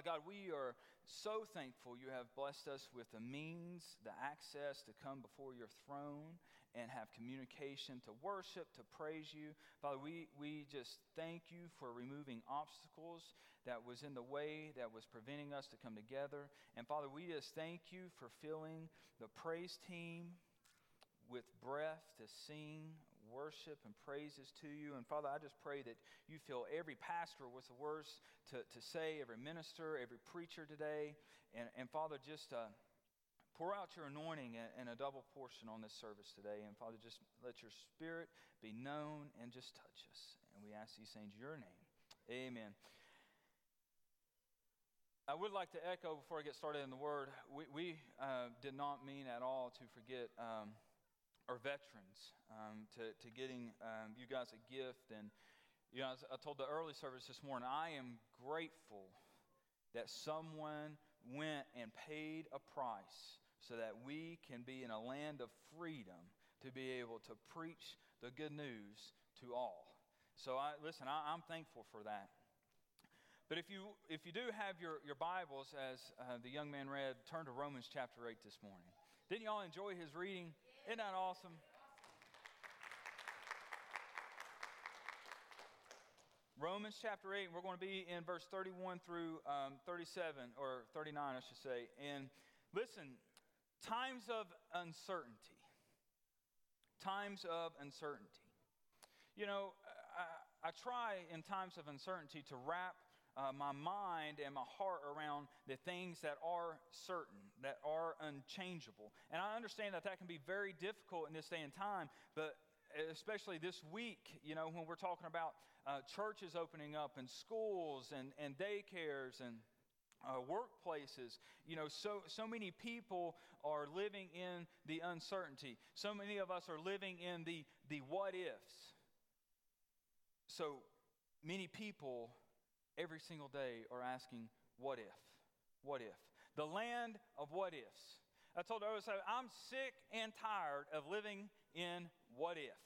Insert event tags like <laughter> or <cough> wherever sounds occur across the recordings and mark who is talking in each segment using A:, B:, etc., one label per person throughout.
A: Father God, we are so thankful you have blessed us with the means, the access to come before your throne and have communication to worship, to praise you. Father, we, we just thank you for removing obstacles that was in the way, that was preventing us to come together. And Father, we just thank you for filling the praise team with breath to sing worship and praises to you. And Father, I just pray that you fill every pastor with the words to, to say, every minister, every preacher today. And, and Father, just uh, pour out your anointing and a double portion on this service today. And Father, just let your spirit be known and just touch us. And we ask these things in your name. Amen. I would like to echo before I get started in the word, we, we uh, did not mean at all to forget. Um, our veterans, um, to, to getting um, you guys a gift. And, you know, I told the early service this morning, I am grateful that someone went and paid a price so that we can be in a land of freedom to be able to preach the good news to all. So, I, listen, I, am thankful for that. But if you, if you do have your, your Bibles, as uh, the young man read, turn to Romans chapter 8 this morning. Didn't y'all enjoy his reading? Isn't that awesome? Romans chapter 8, we're going to be in verse 31 through um, 37, or 39, I should say. And listen, times of uncertainty. Times of uncertainty. You know, I, I try in times of uncertainty to wrap uh, my mind and my heart around the things that are certain, that are unchangeable. And I understand that that can be very difficult in this day and time, but especially this week, you know, when we're talking about uh, churches opening up and schools and, and daycares and uh, workplaces, you know, so, so many people are living in the uncertainty. So many of us are living in the, the what ifs. So many people every single day are asking, What if? What if? The land of what ifs. I told her, I said, I'm sick and tired of living in what if.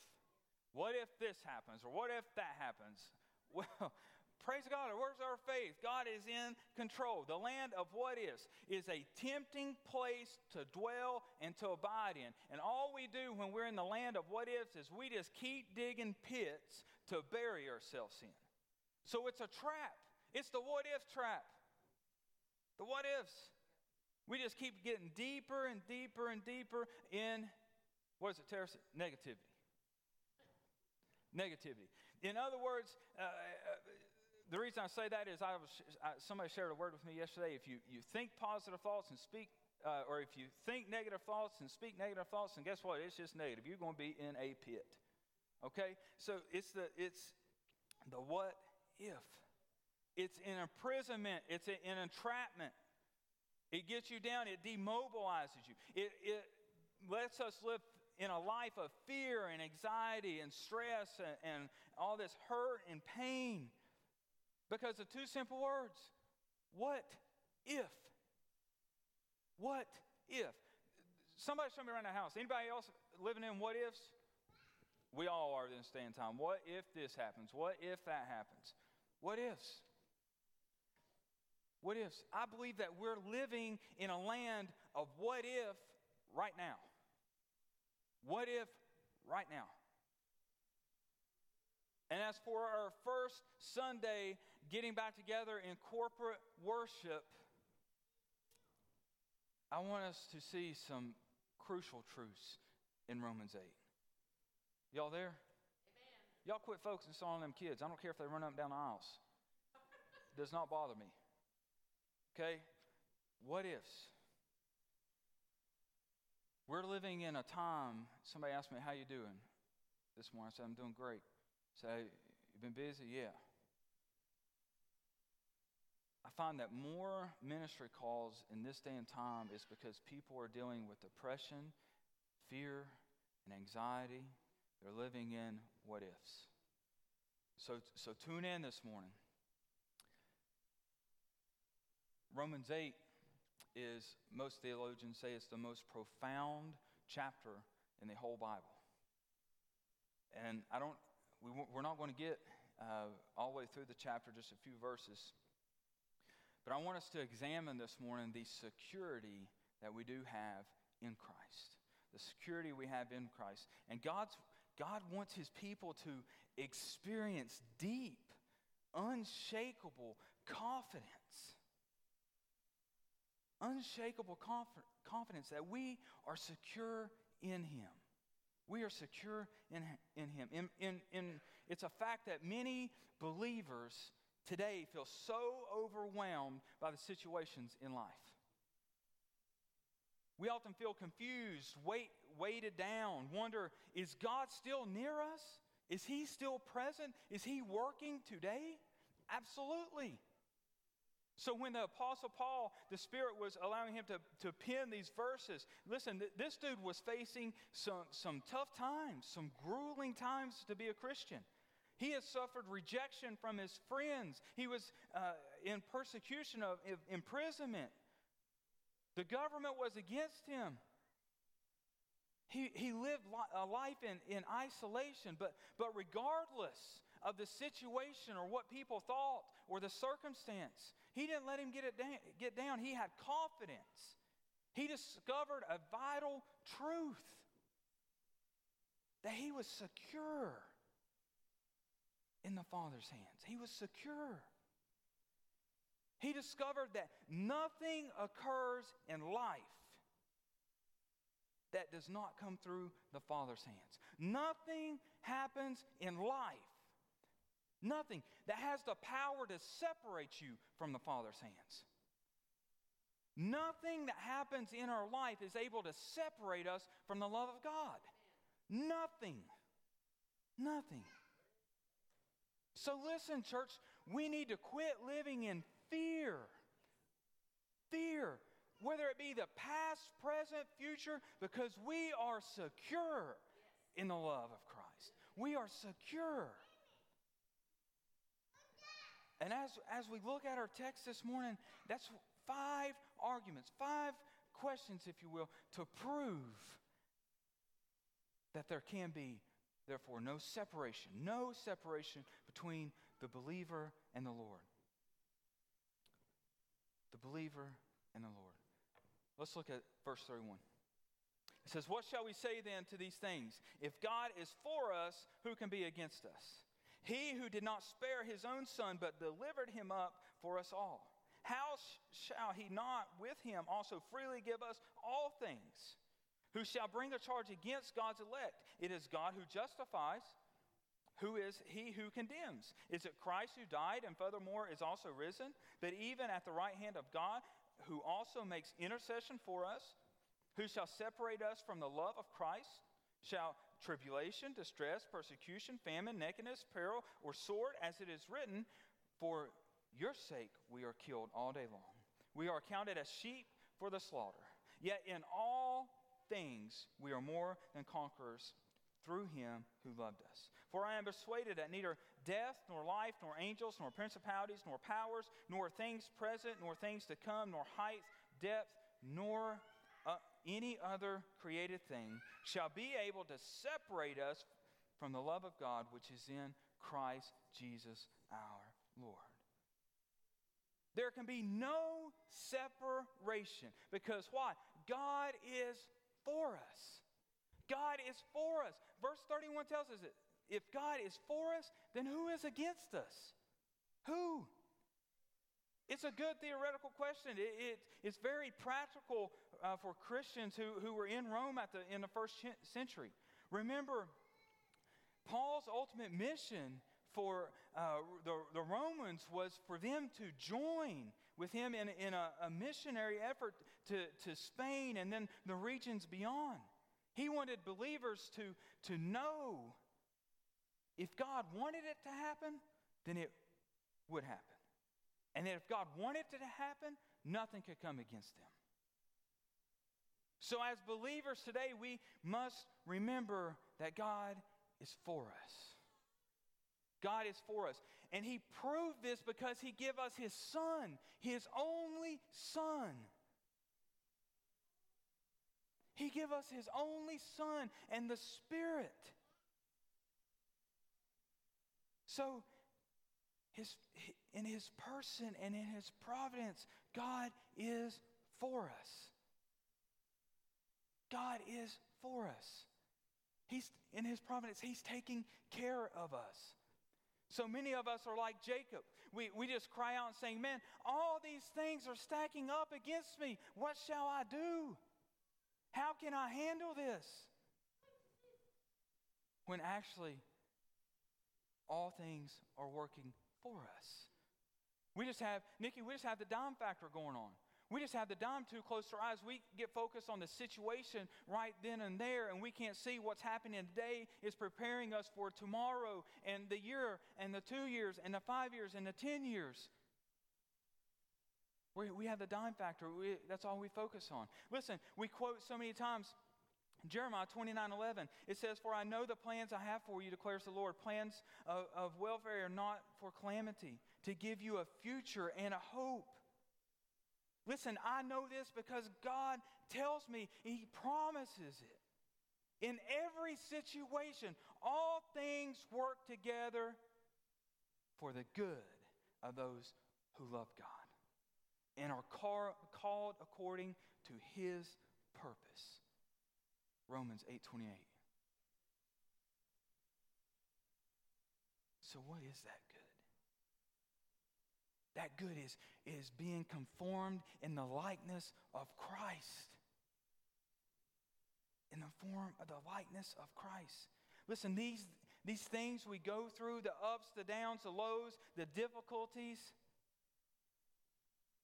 A: What if this happens? Or what if that happens? <laughs> Well, praise God. Where's our faith? God is in control. The land of what is is a tempting place to dwell and to abide in. And all we do when we're in the land of what ifs is we just keep digging pits to bury ourselves in. So it's a trap. It's the what if trap. The what ifs. We just keep getting deeper and deeper and deeper in, what is it, Terrace? Negativity. Negativity. In other words, uh, uh, the reason I say that is I was, I, somebody shared a word with me yesterday. If you, you think positive thoughts and speak, uh, or if you think negative thoughts and speak negative thoughts, and guess what? It's just negative. You're going to be in a pit. Okay? So it's the, it's the what if. It's an imprisonment, it's an entrapment. It gets you down, it demobilizes you. It, it lets us live in a life of fear and anxiety and stress and, and all this hurt and pain because of two simple words What if? What if? Somebody show me around the house. Anybody else living in what ifs? We all are in this day and time. What if this happens? What if that happens? What ifs? What ifs? I believe that we're living in a land of what if right now. What if right now? And as for our first Sunday getting back together in corporate worship, I want us to see some crucial truths in Romans 8. Y'all there? Y'all quit focusing on them kids. I don't care if they run up and down the aisles. It does not bother me. Okay? What ifs? We're living in a time, somebody asked me, how you doing this morning? I said, I'm doing great. Say, so, you been busy? Yeah. I find that more ministry calls in this day and time is because people are dealing with depression, fear, and anxiety. They're living in what ifs. So, so tune in this morning. Romans 8 is, most theologians say, it's the most profound chapter in the whole Bible. And I don't, we, we're not going to get uh, all the way through the chapter, just a few verses. But I want us to examine this morning the security that we do have in Christ. The security we have in Christ. And God's, God wants his people to experience deep, unshakable confidence. Unshakable confidence that we are secure in him. We are secure in, in him. In, in, in, it's a fact that many believers today feel so overwhelmed by the situations in life. We often feel confused, weight, weighted down, wonder is God still near us? Is He still present? Is He working today? Absolutely. So when the Apostle Paul, the Spirit was allowing him to, to pen these verses, listen, th- this dude was facing some, some tough times, some grueling times to be a Christian. He has suffered rejection from his friends. He was uh, in persecution of, of imprisonment. The government was against him. He, he lived li- a life in, in isolation, but, but regardless of the situation or what people thought or the circumstance, he didn't let him get, it down, get down. He had confidence. He discovered a vital truth that he was secure in the Father's hands. He was secure. He discovered that nothing occurs in life that does not come through the Father's hands. Nothing happens in life, nothing that has the power to separate you from the Father's hands. Nothing that happens in our life is able to separate us from the love of God. Nothing. Nothing. So, listen, church, we need to quit living in fear. Fear, whether it be the past, present, future, because we are secure in the love of Christ. We are secure. And as, as we look at our text this morning, that's five arguments, five questions, if you will, to prove that there can be Therefore, no separation, no separation between the believer and the Lord. The believer and the Lord. Let's look at verse 31. It says, What shall we say then to these things? If God is for us, who can be against us? He who did not spare his own son, but delivered him up for us all. How shall he not with him also freely give us all things? Who shall bring a charge against God's elect? It is God who justifies. Who is he who condemns? Is it Christ who died and furthermore is also risen? But even at the right hand of God, who also makes intercession for us, who shall separate us from the love of Christ? Shall tribulation, distress, persecution, famine, nakedness, peril, or sword, as it is written, For your sake we are killed all day long. We are counted as sheep for the slaughter. Yet in all things we are more than conquerors through him who loved us. For I am persuaded that neither death, nor life, nor angels, nor principalities, nor powers, nor things present, nor things to come, nor height, depth, nor uh, any other created thing shall be able to separate us from the love of God which is in Christ Jesus our Lord. There can be no separation because why? God is for us. God is for us. Verse 31 tells us that if God is for us, then who is against us? Who? It's a good theoretical question. It, it, it's very practical uh, for Christians who, who were in Rome at the, in the first century. Remember, Paul's ultimate mission for uh, the, the Romans was for them to join with him in, in a, a missionary effort to, to Spain and then the regions beyond. He wanted believers to, to know if God wanted it to happen, then it would happen. And that if God wanted it to happen, nothing could come against them. So, as believers today, we must remember that God is for us. God is for us. And he proved this because he gave us his son, his only son. He gave us his only son and the spirit. So his, in his person and in his providence, God is for us. God is for us. He's in his providence, he's taking care of us. So many of us are like Jacob. We, we just cry out and saying, Man, all these things are stacking up against me. What shall I do? How can I handle this? When actually, all things are working for us. We just have, Nikki, we just have the dime factor going on. We just have the dime too close to our eyes. We get focused on the situation right then and there, and we can't see what's happening today is preparing us for tomorrow and the year and the two years and the five years and the ten years. We, we have the dime factor. We, that's all we focus on. Listen, we quote so many times Jeremiah 29 11, it says, For I know the plans I have for you, declares the Lord. Plans of, of welfare are not for calamity, to give you a future and a hope. Listen, I know this because God tells me, He promises it. In every situation, all things work together for the good of those who love God and are called according to His purpose. Romans 8:28. So what is that good? That good is, is being conformed in the likeness of Christ. In the form of the likeness of Christ. Listen, these, these things we go through the ups, the downs, the lows, the difficulties,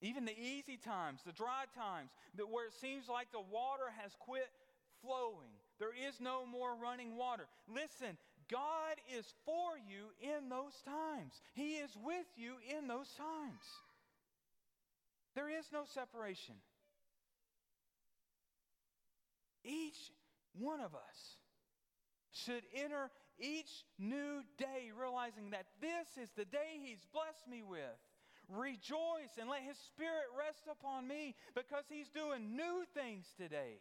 A: even the easy times, the dry times, that where it seems like the water has quit flowing. There is no more running water. Listen, God is for you in those times, He is with you in those times. There is no separation. Each one of us should enter each new day realizing that this is the day He's blessed me with. Rejoice and let His Spirit rest upon me because He's doing new things today.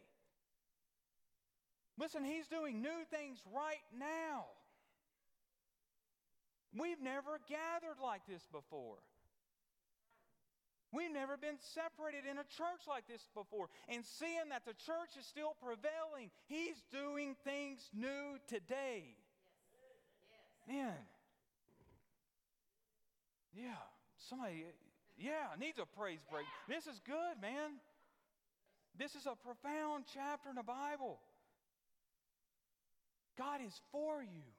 A: Listen, He's doing new things right now. We've never gathered like this before. We've never been separated in a church like this before. And seeing that the church is still prevailing, He's doing things new today. Man. Yeah. Somebody, yeah, needs a praise break. This is good, man. This is a profound chapter in the Bible. God is for you,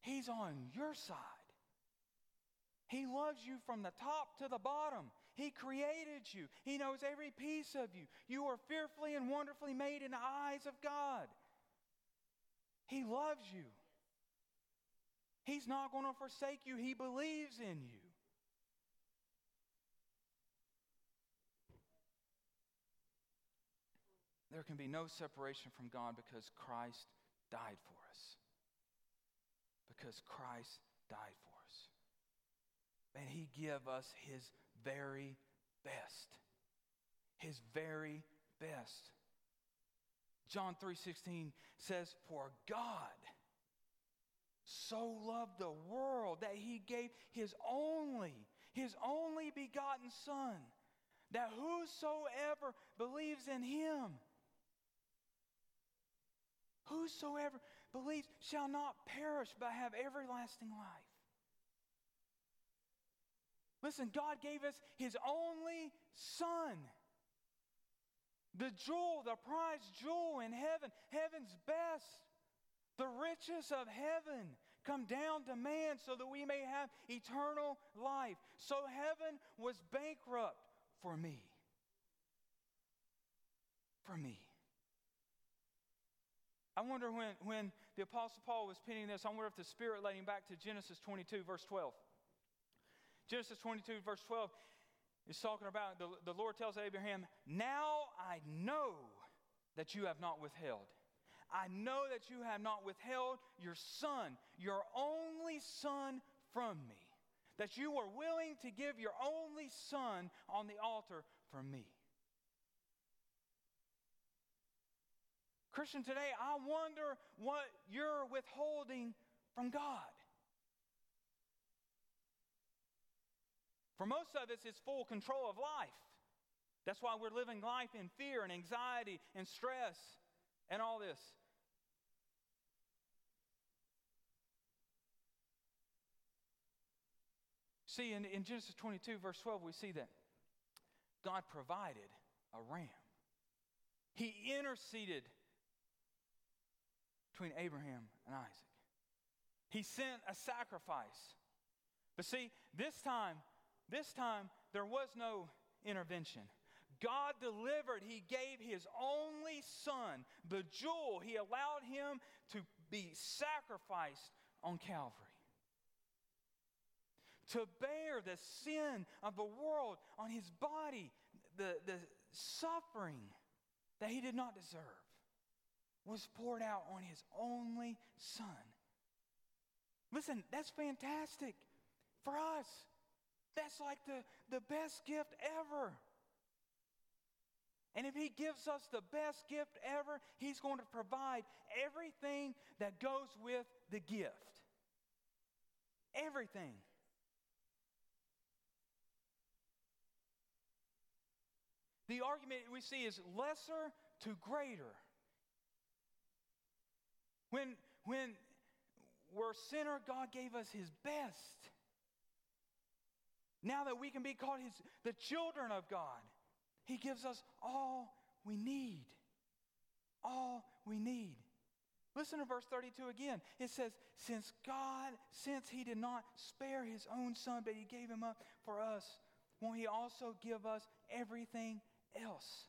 A: He's on your side. He loves you from the top to the bottom. He created you. He knows every piece of you. You are fearfully and wonderfully made in the eyes of God. He loves you. He's not going to forsake you. He believes in you. There can be no separation from God because Christ died for us. Because Christ died for us. And he give us his very best. His very best. John 3:16 says, "For God so loved the world that he gave his only, his only begotten son, that whosoever believes in him Whosoever believes shall not perish but have everlasting life. Listen, God gave us His only Son. The jewel, the prize jewel in heaven, heaven's best, the riches of heaven come down to man so that we may have eternal life. So heaven was bankrupt for me. For me. I wonder when, when the Apostle Paul was penning this, I wonder if the Spirit led him back to Genesis 22, verse 12. Genesis 22, verse 12 is talking about the, the Lord tells Abraham, Now I know that you have not withheld. I know that you have not withheld your son, your only son, from me. That you were willing to give your only son on the altar for me. Christian, today, I wonder what you're withholding from God. For most of us, it's full control of life. That's why we're living life in fear and anxiety and stress and all this. See, in, in Genesis 22, verse 12, we see that God provided a ram. He interceded between Abraham and Isaac. He sent a sacrifice. But see, this time, this time, there was no intervention. God delivered, He gave His only Son, the jewel. He allowed Him to be sacrificed on Calvary. To bear the sin of the world on His body, the, the suffering that He did not deserve was poured out on His only Son. Listen, that's fantastic for us. That's like the, the best gift ever. And if He gives us the best gift ever, He's going to provide everything that goes with the gift. Everything. The argument we see is lesser to greater. When, when we're sinner, God gave us His best. Now that we can be called his, the children of God, He gives us all we need. All we need. Listen to verse 32 again. It says, Since God, since He did not spare His own Son, but He gave Him up for us, won't He also give us everything else?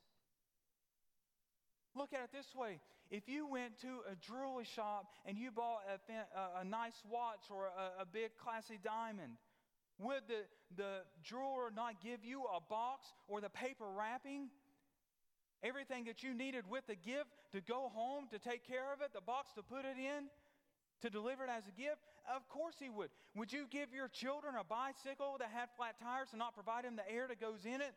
A: Look at it this way. If you went to a jewelry shop and you bought a, a nice watch or a, a big classy diamond, would the, the jeweler not give you a box or the paper wrapping? Everything that you needed with the gift to go home to take care of it, the box to put it in, to deliver it as a gift? Of course he would. Would you give your children a bicycle that had flat tires and not provide them the air that goes in it?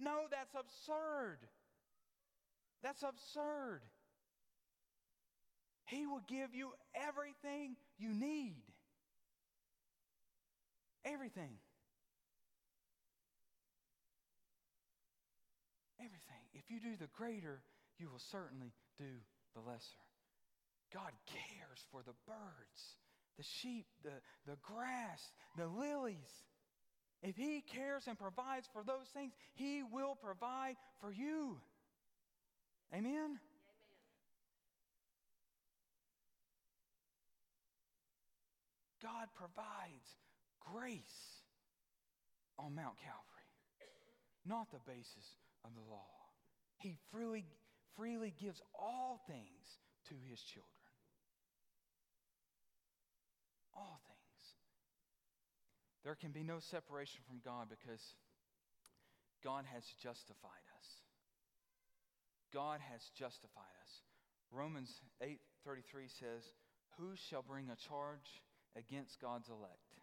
A: No, that's absurd. That's absurd. He will give you everything you need. Everything. Everything. If you do the greater, you will certainly do the lesser. God cares for the birds, the sheep, the, the grass, the lilies. If He cares and provides for those things, He will provide for you. Amen? God provides grace on Mount Calvary, not the basis of the law. He freely, freely gives all things to his children. All things. There can be no separation from God because God has justified us. God has justified us. Romans 8:33 says, "Who shall bring a charge against God's elect?"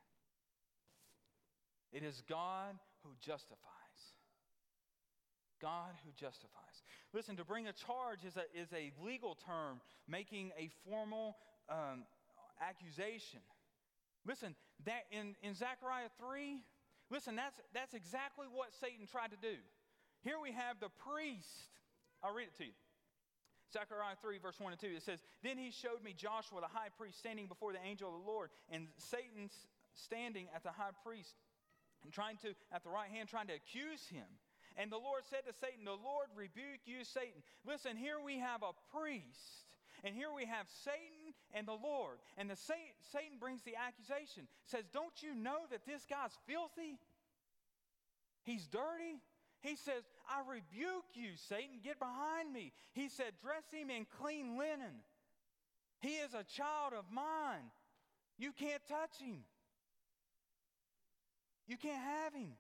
A: It is God who justifies. God who justifies. Listen, to bring a charge is a, is a legal term making a formal um, accusation. Listen, that in, in Zechariah 3, listen, that's, that's exactly what Satan tried to do. Here we have the priest. I'll read it to you. Zechariah 3, verse 1 and 2, it says, Then he showed me Joshua, the high priest, standing before the angel of the Lord, and Satan standing at the high priest and trying to, at the right hand, trying to accuse him. And the Lord said to Satan, The Lord rebuke you, Satan. Listen, here we have a priest, and here we have Satan and the Lord. And the Satan brings the accusation, says, Don't you know that this guy's filthy? He's dirty. He says, I rebuke you, Satan. Get behind me. He said, Dress him in clean linen. He is a child of mine. You can't touch him. You can't have him.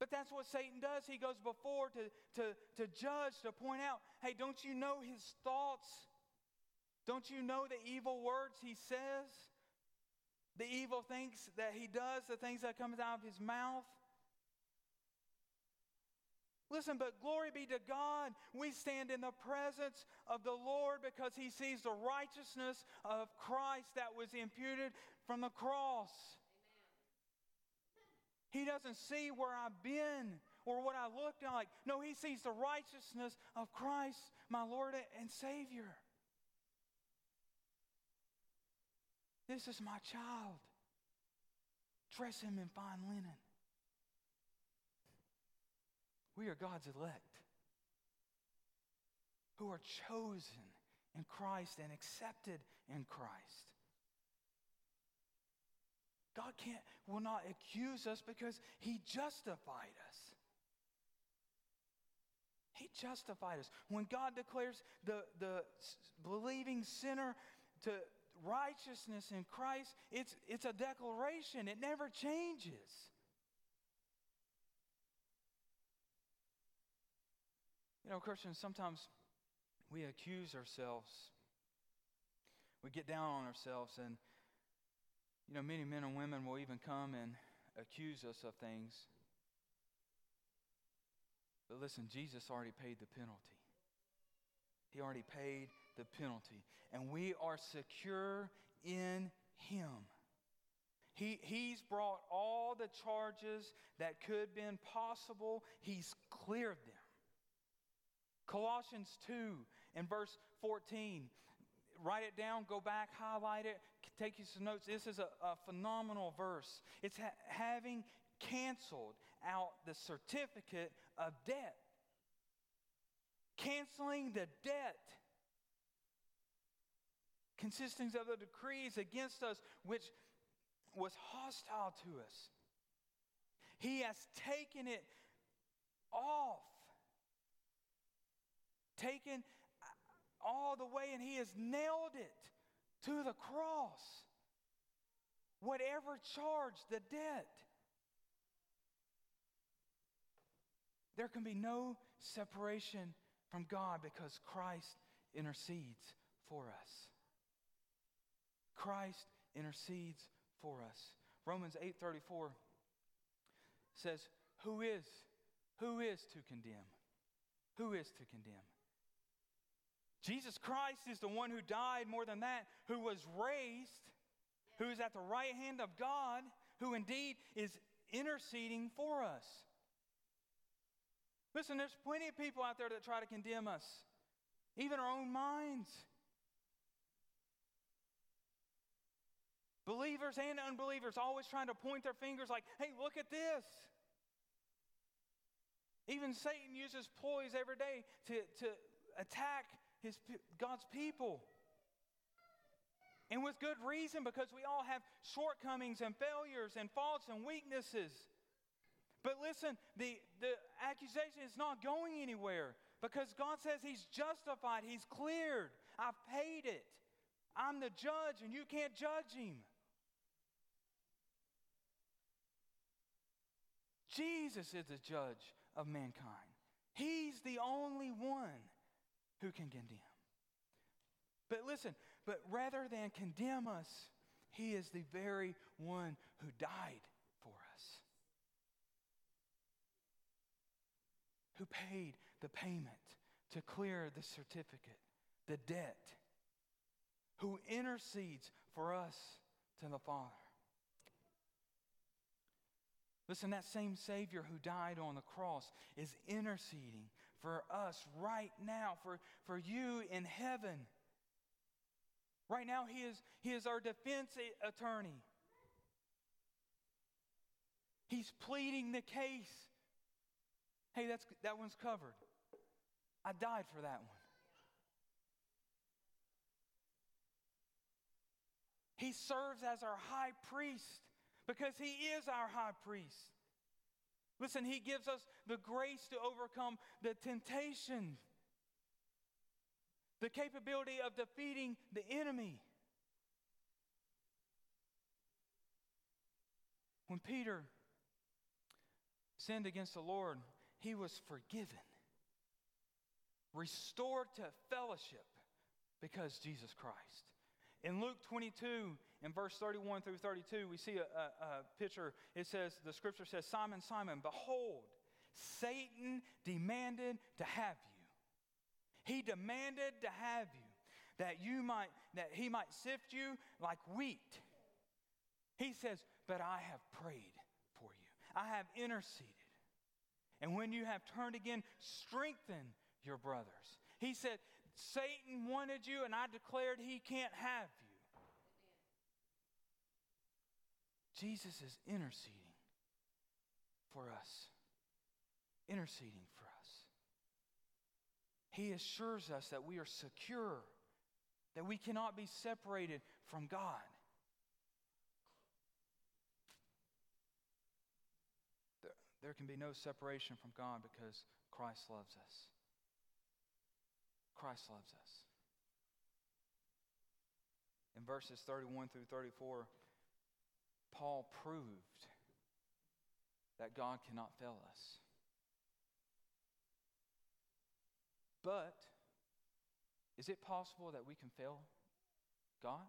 A: But that's what Satan does. He goes before to, to, to judge, to point out hey, don't you know his thoughts? Don't you know the evil words he says? The evil things that he does, the things that comes out of his mouth? Listen, but glory be to God. We stand in the presence of the Lord because he sees the righteousness of Christ that was imputed from the cross. He doesn't see where I've been or what I looked like. No, he sees the righteousness of Christ, my Lord and Savior. This is my child. Dress him in fine linen. We are God's elect who are chosen in Christ and accepted in Christ. God can't, will not accuse us because He justified us. He justified us. When God declares the, the believing sinner to righteousness in Christ, it's, it's a declaration, it never changes. You know, Christians, sometimes we accuse ourselves. We get down on ourselves, and, you know, many men and women will even come and accuse us of things. But listen, Jesus already paid the penalty. He already paid the penalty. And we are secure in Him. He, he's brought all the charges that could have been possible, He's cleared them. Colossians 2 in verse 14. Write it down, go back, highlight it, take you some notes. This is a, a phenomenal verse. It's ha- having canceled out the certificate of debt, canceling the debt consisting of the decrees against us, which was hostile to us. He has taken it off, taken all the way, and He has nailed it to the cross. Whatever charge the debt. There can be no separation from God because Christ intercedes for us. Christ intercedes for us. Romans 8:34 says, "Who is who is to condemn? Who is to condemn? Jesus Christ is the one who died more than that, who was raised, who is at the right hand of God, who indeed is interceding for us. Listen, there's plenty of people out there that try to condemn us, even our own minds. Believers and unbelievers always trying to point their fingers like, hey, look at this. Even Satan uses ploys every day to, to attack his, God's people. And with good reason, because we all have shortcomings and failures and faults and weaknesses. But listen, the, the accusation is not going anywhere because God says He's justified, He's cleared. I've paid it. I'm the judge, and you can't judge Him. Jesus is the judge of mankind. He's the only one who can condemn. But listen, but rather than condemn us, he is the very one who died for us, who paid the payment to clear the certificate, the debt, who intercedes for us to the Father. Listen, that same Savior who died on the cross is interceding for us right now, for, for you in heaven. Right now, he is, he is our defense attorney. He's pleading the case. Hey, that's, that one's covered. I died for that one. He serves as our high priest because He is our high priest. Listen, He gives us the grace to overcome the temptation, the capability of defeating the enemy. When Peter sinned against the Lord, he was forgiven, restored to fellowship because Jesus Christ. In Luke 22, in verse 31 through 32, we see a, a, a, picture. It says, the scripture says, Simon, Simon, behold, Satan demanded to have you. He demanded to have you, that you might, that he might sift you like wheat. He says, but I have prayed for you. I have interceded. And when you have turned again, strengthen your brothers. He said, Satan wanted you, and I declared he can't have you. Jesus is interceding for us. Interceding for us. He assures us that we are secure, that we cannot be separated from God. There, can be no separation from God because Christ loves us. Christ loves us. In verses 31 through 34, Paul proved that God cannot fail us. But is it possible that we can fail God?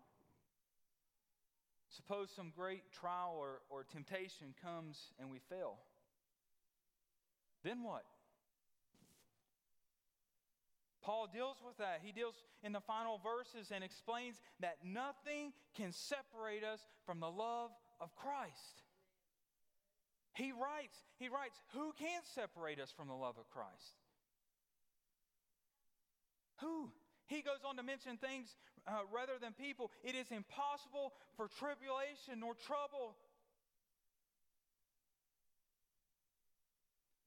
A: Suppose some great trial or, or temptation comes and we fail. Then what? Paul deals with that. He deals in the final verses and explains that nothing can separate us from the love of Christ. He writes, he writes, who can separate us from the love of Christ? Who? He goes on to mention things uh, rather than people. It is impossible for tribulation nor trouble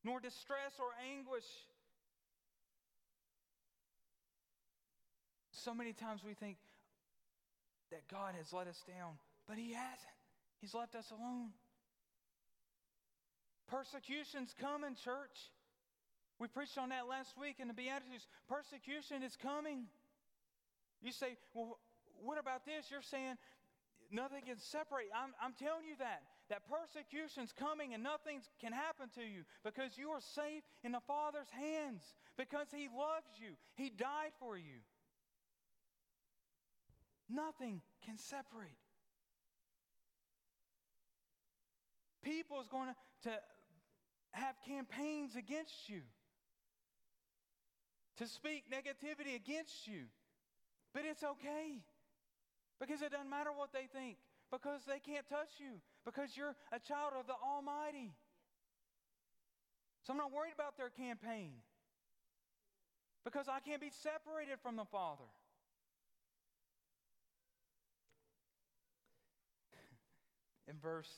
A: nor distress or anguish. So many times we think that God has let us down, but He hasn't. He's left us alone. Persecution's coming, church. We preached on that last week in the Beatitudes. Persecution is coming. You say, well, what about this? You're saying nothing can separate. I'm, I'm telling you that. That persecution's coming and nothing can happen to you because you are safe in the Father's hands because He loves you. He died for you. Nothing can separate. People is going to, have campaigns against you to speak negativity against you. But it's okay because it doesn't matter what they think because they can't touch you because you're a child of the Almighty. So I'm not worried about their campaign because I can't be separated from the Father. <laughs> In verse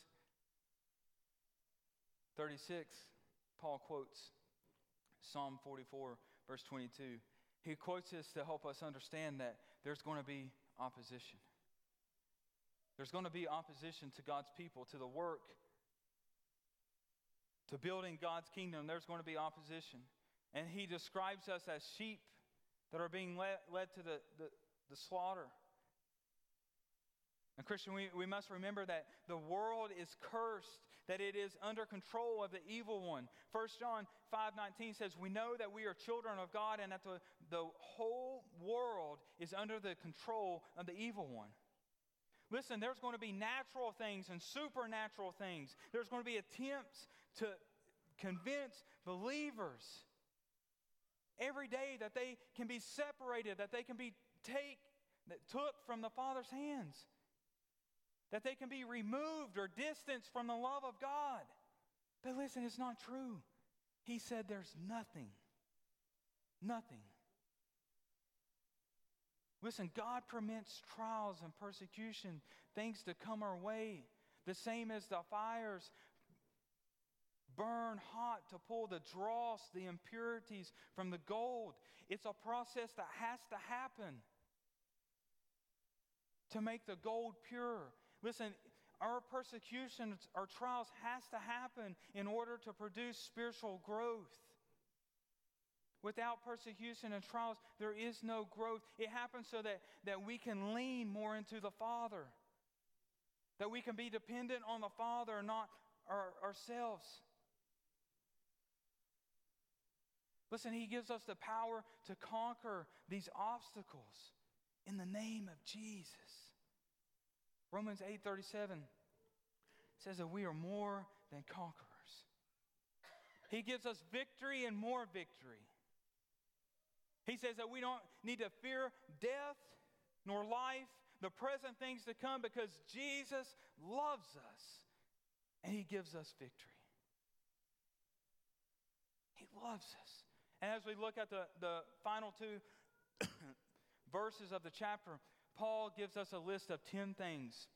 A: 36, Paul quotes Psalm 44 verse 22. He quotes this to help us understand that there's going to be opposition. There's going to be opposition to God's people, to the work, to building God's kingdom. There's going to be opposition. And he describes us as sheep that are being led, led to the, the, the slaughter. And Christian, we, we must remember that the world is cursed that it is under control of the evil one. 1 John 5:19 says, "We know that we are children of God and that the, the whole world is under the control of the evil one." Listen, there's going to be natural things and supernatural things. There's going to be attempts to convince believers every day that they can be separated, that they can be take that took from the Father's hands that they can be removed or distanced from the love of God. But listen, it's not true. He said there's nothing, nothing. Listen, God permits trials and persecution, things to come our way, the same as the fires burn hot to pull the dross, the impurities from the gold. It's a process that has to happen to make the gold pure. Listen, our persecutions, our trials has to happen in order to produce spiritual growth. Without persecution and trials, there is no growth. It happens so that, that we can lean more into the Father, that we can be dependent on the Father, and not our, ourselves. Listen, He gives us the power to conquer these obstacles in the name of Jesus. Romans 8:37 says that we are more than conquerors. He gives us victory and more victory. He says that we don't need to fear death nor life, the present things to come, because Jesus loves us and He gives us victory. He loves us. And as we look at the, the final two <coughs> verses of the chapter, Paul gives us a list of 10 things.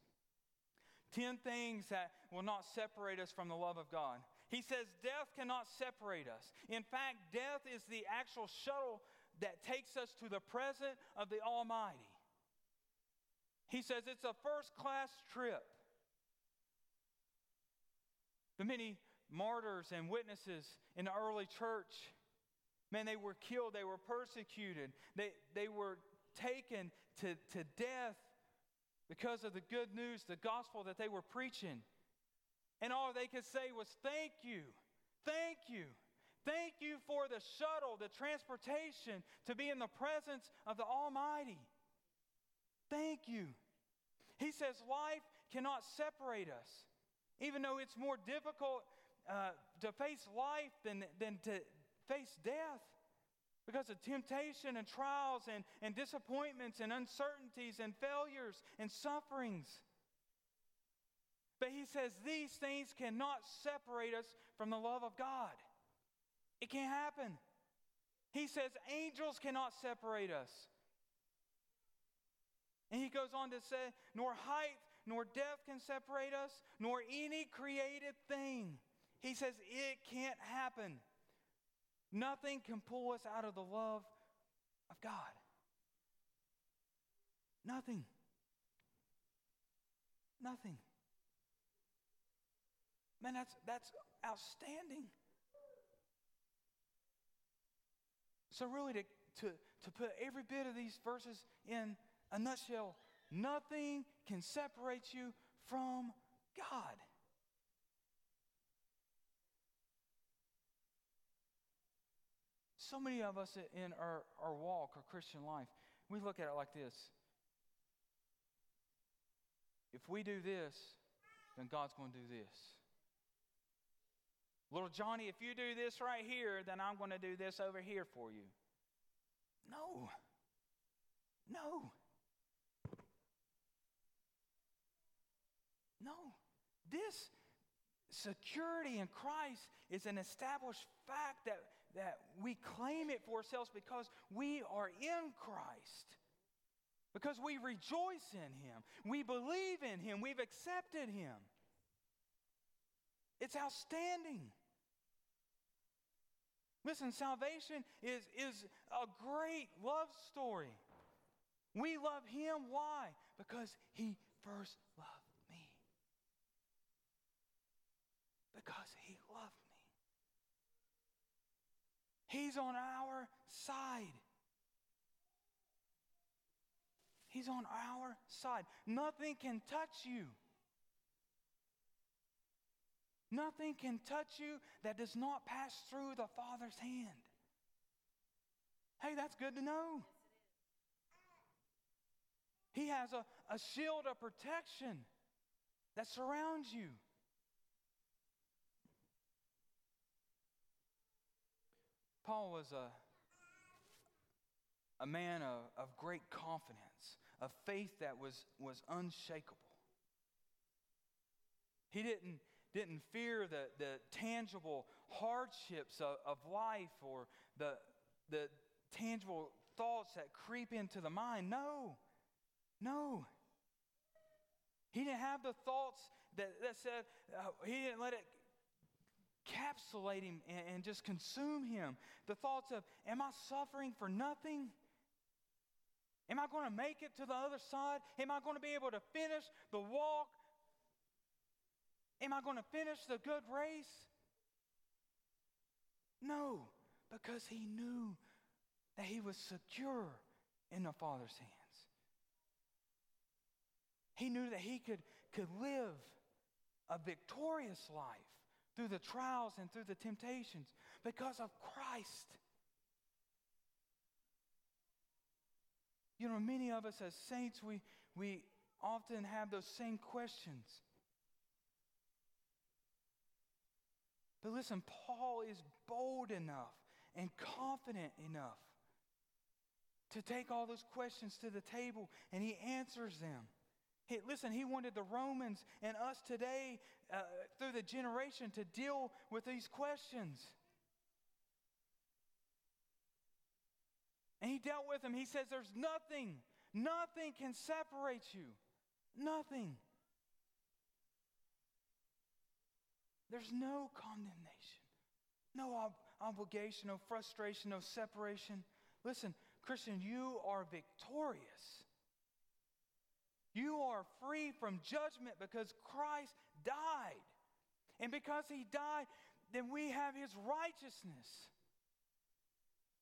A: 10 things that will not separate us from the love of God. He says death cannot separate us. In fact, death is the actual shuttle that takes us to the presence of the Almighty. He says it's a first class trip. The many martyrs and witnesses in the early church, man, they were killed, they were persecuted, they, they were taken to, to death because of the good news, the gospel that they were preaching. And all they could say was, Thank you, thank you, thank you for the shuttle, the transportation to be in the presence of the Almighty. Thank you. He says, Life cannot separate us. Even though it's more difficult uh, to face life than, than to face death because of temptation and trials and, and disappointments and uncertainties and failures and sufferings. But he says these things cannot separate us from the love of God. It can't happen. He says angels cannot separate us. And he goes on to say, nor height nor death can separate us, nor any created thing. He says it can't happen. Nothing can pull us out of the love of God. Nothing. Nothing. Man, that's, that's outstanding. So, really, to, to, to put every bit of these verses in a nutshell, nothing can separate you from God. So many of us in our, our walk, our Christian life, we look at it like this. If we do this, then God's going to do this. Little Johnny, if you do this right here, then I'm going to do this over here for you. No. No. No. This security in Christ is an established fact that, that we claim it for ourselves because we are in Christ. Because we rejoice in Him. We believe in Him. We've accepted Him. It's outstanding. Listen, salvation is, is a great love story. We love Him. Why? Because He first loved me. Because He loved me. He's on our side. He's on our side. Nothing can touch you. Nothing can touch you that does not pass through the Father's hand. Hey, that's good to know. He has a, a shield of protection that surrounds you. Paul was a, a man of, of great confidence, a faith that was, was unshakable. He didn't, didn't fear the, the tangible hardships of, of life or the, the tangible thoughts that creep into the mind. No, no. He didn't have the thoughts that, that said, uh, he didn't let it capsulate him and, and just consume him. The thoughts of, am I suffering for nothing? Am I going to make it to the other side? Am I going to be able to finish the walk Am I going to finish the good race? No, because he knew that he was secure in the Father's hands. He knew that he could, could live a victorious life through the trials and through the temptations because of Christ. You know, many of us as saints, we, we often have those same questions. But listen, Paul is bold enough and confident enough to take all those questions to the table and he answers them. Listen, he wanted the Romans and us today uh, through the generation to deal with these questions. And he dealt with them. He says, There's nothing, nothing can separate you. Nothing. There's no condemnation, no ob- obligation, no frustration, no separation. Listen, Christian, you are victorious. You are free from judgment because Christ died. And because he died, then we have his righteousness.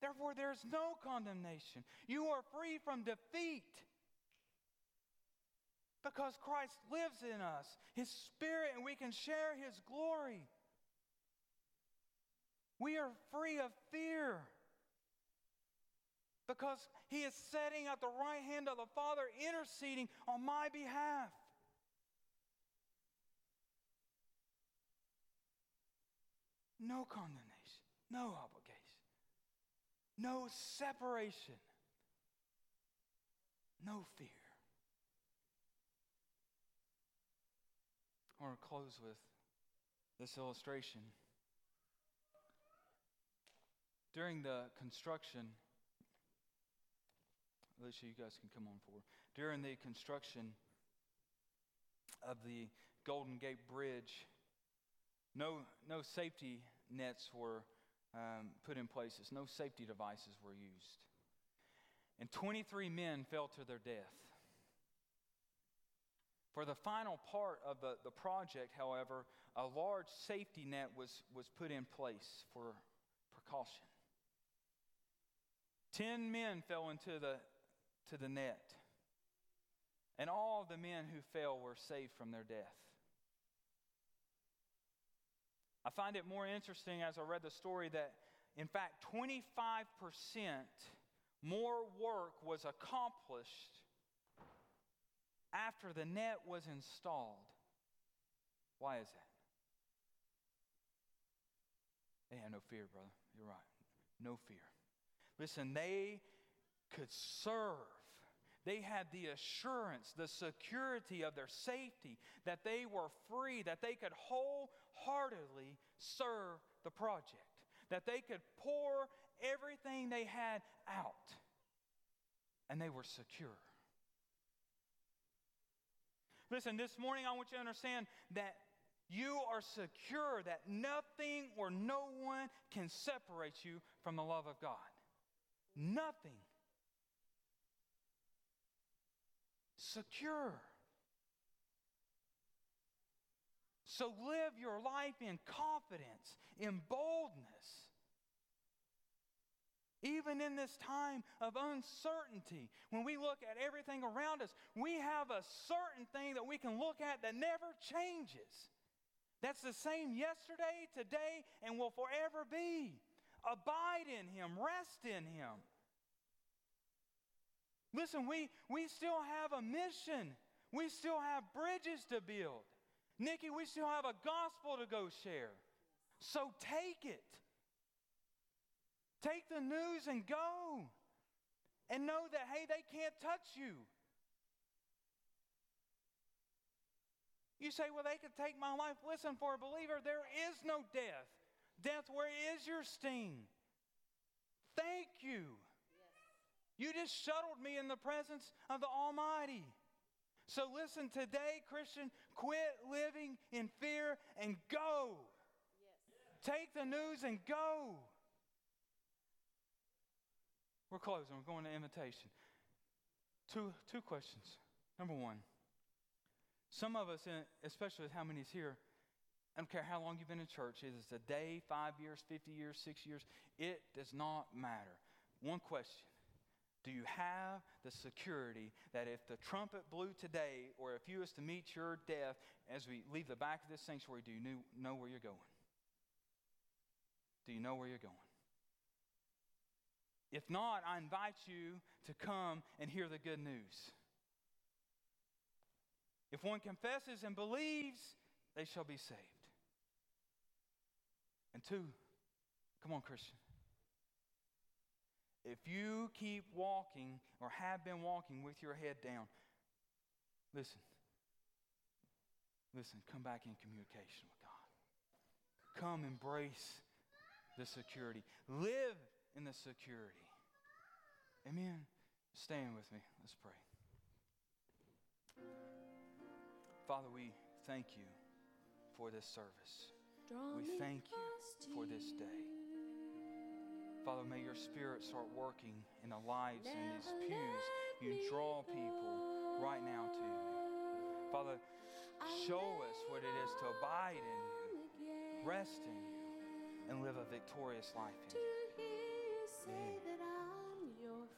A: Therefore, there's no condemnation. You are free from defeat because Christ lives in us, his spirit, and we can share his glory. We are free of fear because he is sitting at the right hand of the Father, interceding on my behalf. No condemnation, no obligation, no separation, no fear. I want to close with this illustration. During the construction, Alicia, you guys can come on forward. During the construction of the Golden Gate Bridge, no, no safety nets were um, put in places, no safety devices were used. And 23 men fell to their death. For the final part of the, the project, however, a large safety net was, was put in place for precaution. Ten men fell into the, to the net, and all the men who fell were saved from their death. I find it more interesting as I read the story that, in fact, 25% more work was accomplished after the net was installed. Why is that? They had no fear, brother. You're right. No fear. Listen, they could serve. They had the assurance, the security of their safety, that they were free, that they could wholeheartedly serve the project, that they could pour everything they had out, and they were secure. Listen, this morning I want you to understand that you are secure, that nothing or no one can separate you from the love of God. Nothing. Secure. So live your life in confidence, in boldness. Even in this time of uncertainty, when we look at everything around us, we have a certain thing that we can look at that never changes. That's the same yesterday, today, and will forever be. Abide in Him, rest in Him. Listen, we, we still have a mission, we still have bridges to build. Nikki, we still have a gospel to go share. So take it. Take the news and go. And know that, hey, they can't touch you. You say, well, they could take my life. Listen, for a believer, there is no death. Death, where is your sting? Thank you. You just shuttled me in the presence of the Almighty. So listen, today, Christian, quit living in fear and go. Yes. Take the news and go. We're closing. We're going to invitation. Two, two questions. Number one, some of us, especially how many is here, I don't care how long you've been in church, is it a day, five years, 50 years, six years? It does not matter. One question Do you have the security that if the trumpet blew today, or if you was to meet your death as we leave the back of this sanctuary, do you know where you're going? Do you know where you're going? If not, I invite you to come and hear the good news. If one confesses and believes, they shall be saved. And two, come on, Christian. If you keep walking or have been walking with your head down, listen, listen, come back in communication with God. Come embrace the security. Live in the security. Amen. Stand with me. Let's pray. Father, we thank you for this service. We thank you for this day. Father, may your spirit start working in the lives in these pews. You draw people right now to you. Father, show us what it is to abide in you, rest in you, and live a victorious life in you. Amen.